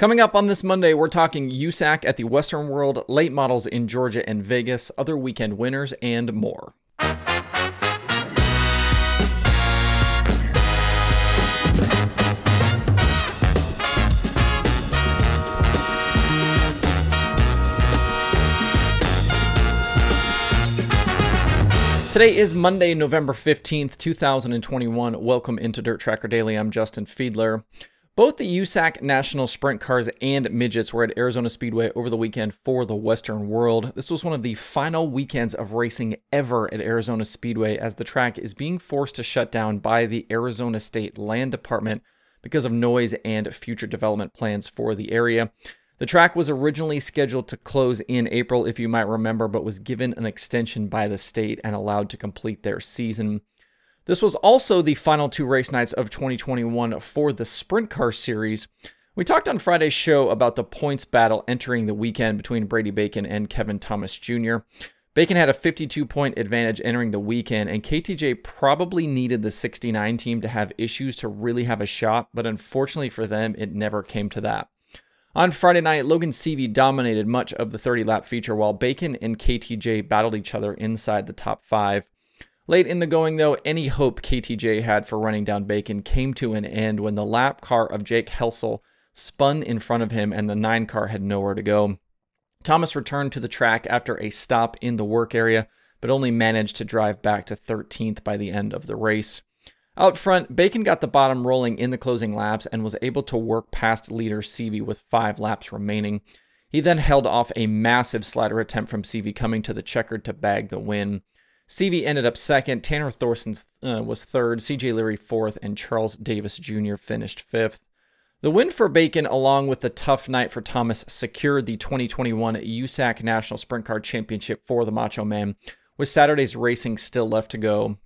Coming up on this Monday, we're talking USAC at the Western World, late models in Georgia and Vegas, other weekend winners, and more. Today is Monday, November 15th, 2021. Welcome into Dirt Tracker Daily. I'm Justin Fiedler. Both the USAC National Sprint Cars and Midgets were at Arizona Speedway over the weekend for the Western World. This was one of the final weekends of racing ever at Arizona Speedway as the track is being forced to shut down by the Arizona State Land Department because of noise and future development plans for the area. The track was originally scheduled to close in April, if you might remember, but was given an extension by the state and allowed to complete their season. This was also the final two race nights of 2021 for the Sprint Car Series. We talked on Friday's show about the points battle entering the weekend between Brady Bacon and Kevin Thomas Jr. Bacon had a 52 point advantage entering the weekend, and KTJ probably needed the 69 team to have issues to really have a shot, but unfortunately for them, it never came to that. On Friday night, Logan Seavey dominated much of the 30 lap feature while Bacon and KTJ battled each other inside the top five. Late in the going, though, any hope KTJ had for running down Bacon came to an end when the lap car of Jake Helsel spun in front of him and the 9 car had nowhere to go. Thomas returned to the track after a stop in the work area, but only managed to drive back to 13th by the end of the race. Out front, Bacon got the bottom rolling in the closing laps and was able to work past leader Seavey with five laps remaining. He then held off a massive slider attempt from Seavey coming to the checkered to bag the win. Seavey ended up second, Tanner Thorson uh, was third, CJ Leary fourth, and Charles Davis Jr. finished fifth. The win for Bacon, along with the tough night for Thomas, secured the 2021 USAC National Sprint Car Championship for the Macho Man, with Saturday's racing still left to go.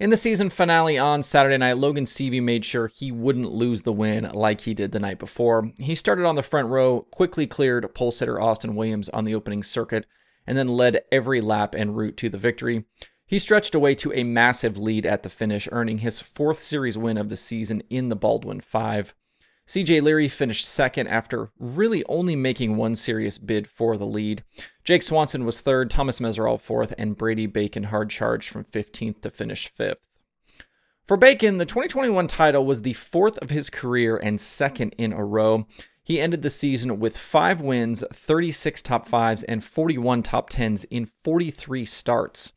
In the season finale on Saturday night, Logan Seavey made sure he wouldn't lose the win like he did the night before. He started on the front row, quickly cleared pole sitter Austin Williams on the opening circuit, and then led every lap en route to the victory. He stretched away to a massive lead at the finish, earning his fourth series win of the season in the Baldwin 5. CJ Leary finished second after really only making one serious bid for the lead. Jake Swanson was third, Thomas Meseraull fourth, and Brady Bacon hard charged from 15th to finish fifth. For Bacon, the 2021 title was the fourth of his career and second in a row. He ended the season with five wins, 36 top fives, and 41 top tens in 43 starts.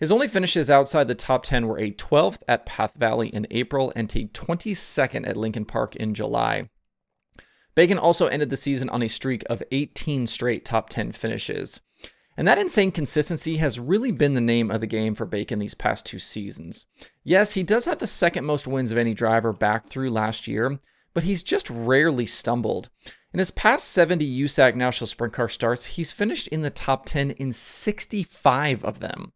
His only finishes outside the top 10 were a 12th at Path Valley in April and a 22nd at Lincoln Park in July. Bacon also ended the season on a streak of 18 straight top 10 finishes. And that insane consistency has really been the name of the game for Bacon these past two seasons. Yes, he does have the second most wins of any driver back through last year, but he's just rarely stumbled. In his past 70 USAC National Sprint Car starts, he's finished in the top 10 in 65 of them.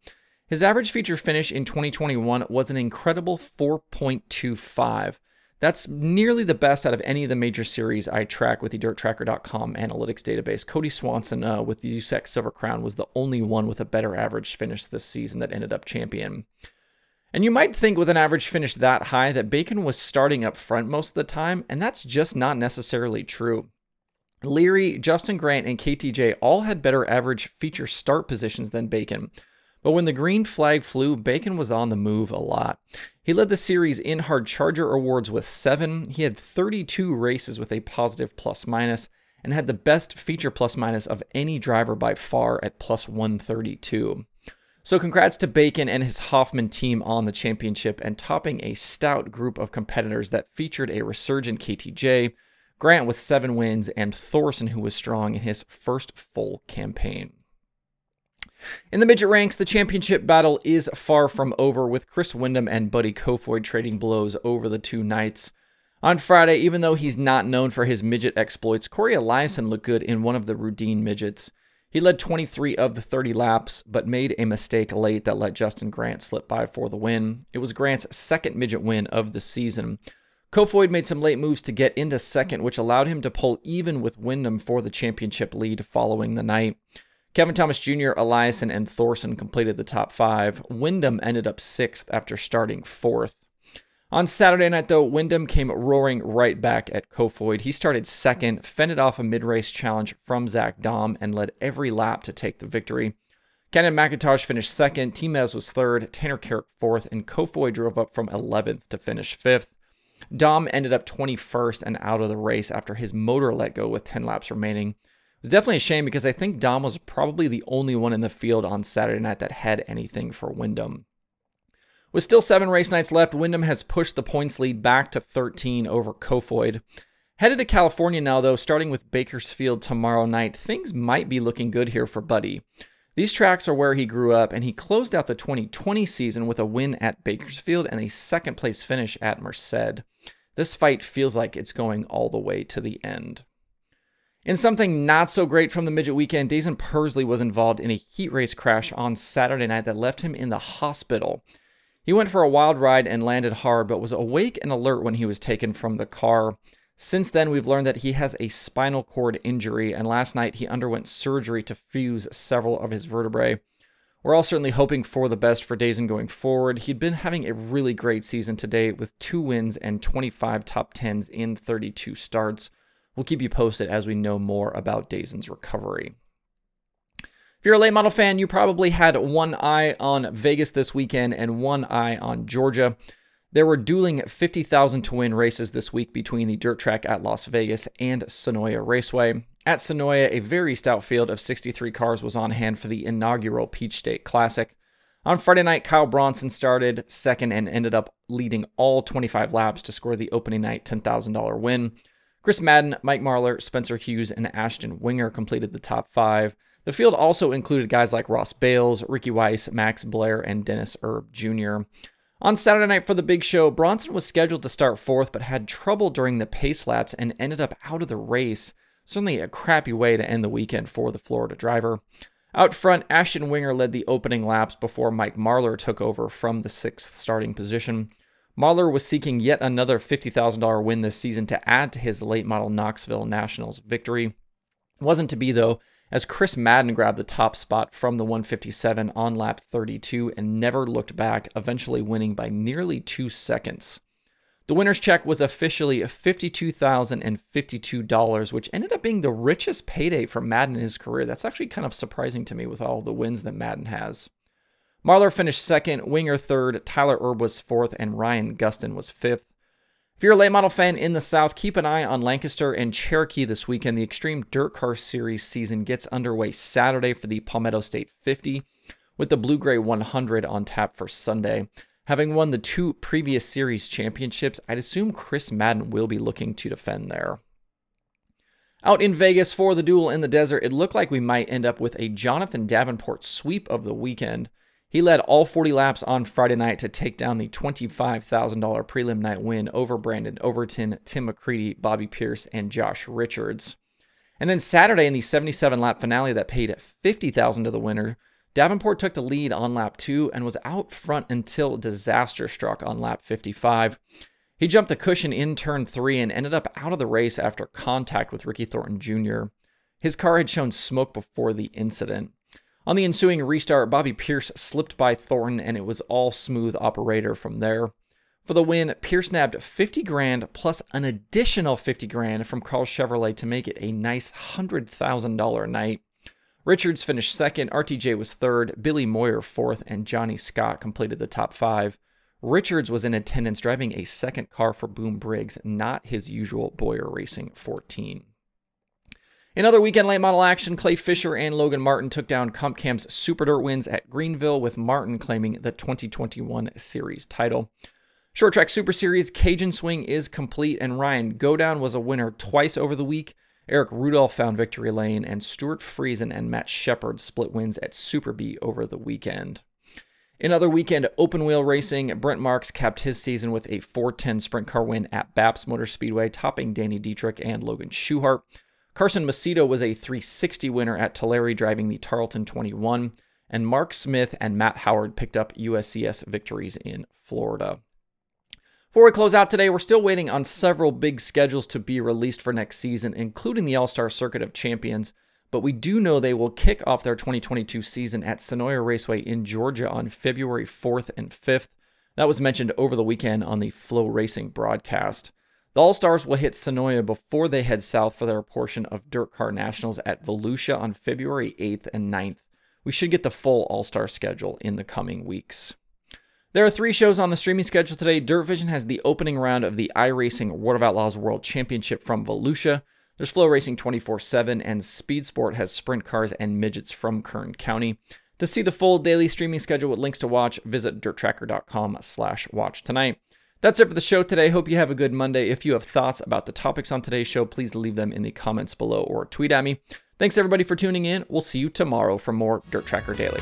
His average feature finish in 2021 was an incredible 4.25. That's nearly the best out of any of the major series I track with the DirtTracker.com analytics database. Cody Swanson uh, with the USAC Silver Crown was the only one with a better average finish this season that ended up champion. And you might think with an average finish that high that Bacon was starting up front most of the time, and that's just not necessarily true. Leary, Justin Grant, and KTJ all had better average feature start positions than Bacon. But when the green flag flew, Bacon was on the move a lot. He led the series in hard charger awards with seven. He had 32 races with a positive plus minus and had the best feature plus minus of any driver by far at plus 132. So, congrats to Bacon and his Hoffman team on the championship and topping a stout group of competitors that featured a resurgent KTJ, Grant with seven wins, and Thorson, who was strong in his first full campaign. In the midget ranks, the championship battle is far from over, with Chris Windom and Buddy Kofoid trading blows over the two nights. On Friday, even though he's not known for his midget exploits, Cory Eliason looked good in one of the Rudeen midgets. He led 23 of the 30 laps, but made a mistake late that let Justin Grant slip by for the win. It was Grant's second midget win of the season. Kofoid made some late moves to get into second, which allowed him to pull even with Windom for the championship lead following the night. Kevin Thomas Jr., Eliason, and Thorson completed the top five. Windom ended up sixth after starting fourth. On Saturday night, though, Windom came roaring right back at Kofoid. He started second, fended off a mid race challenge from Zach Daum, and led every lap to take the victory. Cannon McIntosh finished second, Timez was third, Tanner Carrick fourth, and Kofoid drove up from 11th to finish fifth. Daum ended up 21st and out of the race after his motor let go with 10 laps remaining. It was definitely a shame because I think Daum was probably the only one in the field on Saturday night that had anything for Windom. With still seven race nights left, Windom has pushed the points lead back to 13 over Kofoid. Headed to California now, though, starting with Bakersfield tomorrow night, things might be looking good here for Buddy. These tracks are where he grew up, and he closed out the 2020 season with a win at Bakersfield and a second place finish at Merced. This fight feels like it's going all the way to the end. In something not so great from the midget weekend, Daison Pursley was involved in a heat race crash on Saturday night that left him in the hospital. He went for a wild ride and landed hard, but was awake and alert when he was taken from the car. Since then, we've learned that he has a spinal cord injury, and last night he underwent surgery to fuse several of his vertebrae. We're all certainly hoping for the best for Daison going forward. He'd been having a really great season to date with two wins and 25 top 10s in 32 starts. We'll keep you posted as we know more about Daison's recovery. If you're a late model fan, you probably had one eye on Vegas this weekend and one eye on Georgia. There were dueling 50,000 to win races this week between the dirt track at Las Vegas and Senoia Raceway. At Senoia, a very stout field of 63 cars was on hand for the inaugural Peach State Classic. On Friday night, Kyle Bronson started second and ended up leading all 25 laps to score the opening night $10,000 win. Chris Madden, Mike Marlar, Spencer Hughes, and Ashton Winger completed the top five. The field also included guys like Ross Bales, Ricky Weiss, Max Blair, and Dennis Erb Jr. On Saturday night for the big show, Bronson was scheduled to start fourth but had trouble during the pace laps and ended up out of the race. Certainly a crappy way to end the weekend for the Florida driver. Out front, Ashton Winger led the opening laps before Mike Marlar took over from the sixth starting position. Marlar was seeking yet another $50,000 win this season to add to his late model Knoxville Nationals victory. Wasn't to be, though, as Chris Madden grabbed the top spot from the 157 on lap 32 and never looked back, eventually winning by nearly two seconds. The winner's check was officially $52,052, which ended up being the richest payday for Madden in his career. That's actually kind of surprising to me with all the wins that Madden has. Marlar finished second, Winger third, Tyler Erb was fourth, and Ryan Gustin was fifth. If you're a late model fan in the South, keep an eye on Lancaster and Cherokee this weekend. The Extreme Dirt Car Series season gets underway Saturday for the Palmetto State 50, with the Blue Gray 100 on tap for Sunday. Having won the two previous series championships, I'd assume Chris Madden will be looking to defend there. Out in Vegas for the duel in the desert, it looked like we might end up with a Jonathan Davenport sweep of the weekend. He led all 40 laps on Friday night to take down the $25,000 prelim night win over Brandon Overton, Tim McCreadie, Bobby Pierce, and Josh Richards. And then Saturday in the 77 lap finale that paid $50,000 to the winner, Davenport took the lead on lap 2 and was out front until disaster struck on lap 55. He jumped the cushion in turn 3 and ended up out of the race after contact with Ricky Thornton Jr. His car had shown smoke before the incident. On the ensuing restart, Bobby Pierce slipped by Thornton and it was all smooth operator from there. For the win, Pierce nabbed 50 grand plus an additional 50 grand from Karl Chevrolet to make it a nice $100,000 night. Richards finished second, RTJ was third, Billy Moyer fourth, and Johnny Scott completed the top five. Richards was in attendance driving a second car for Boom Briggs, not his usual Boyer Racing 14. In other weekend late model action, Clay Fisher and Logan Martin took down Comp Cam's Super Dirt wins at Greenville, with Martin claiming the 2021 series title. Short Track Super Series Cajun Swing is complete, and Ryan Godown was a winner twice over the week. Eric Rudolph found victory lane, and Stewart Friesen and Matt Sheppard split wins at Super B over the weekend. In other weekend open wheel racing, Brent Marks capped his season with a 410 sprint car win at BAPS Motor Speedway, topping Danny Dietrich and Logan Schuchart. Carson Macedo was a 360 winner at Tulare driving the Tarleton 21, and Mark Smith and Matt Howard picked up USCS victories in Florida. Before we close out today, we're still waiting on several big schedules to be released for next season, including the All Star Circuit of Champions. But we do know they will kick off their 2022 season at Senoia Raceway in Georgia on February 4th and 5th. That was mentioned over the weekend on the FloRacing broadcast. The All Stars will hit Senoia before they head south for their portion of Dirt Car Nationals at Volusia on February 8th and 9th. We should get the full All Star schedule in the coming weeks. There are three shows on the streaming schedule today. Dirt Vision has the opening round of the iRacing World of Outlaws World Championship from Volusia. There's FloRacing 24 7, and Speed Sport has sprint cars and midgets from Kern County. To see the full daily streaming schedule with links to watch, visit dirttracker.com slash watch tonight. That's it for the show today. Hope you have a good Monday. If you have thoughts about the topics on today's show, please leave them in the comments below or tweet at me. Thanks everybody for tuning in. We'll see you tomorrow for more Dirt Tracker Daily.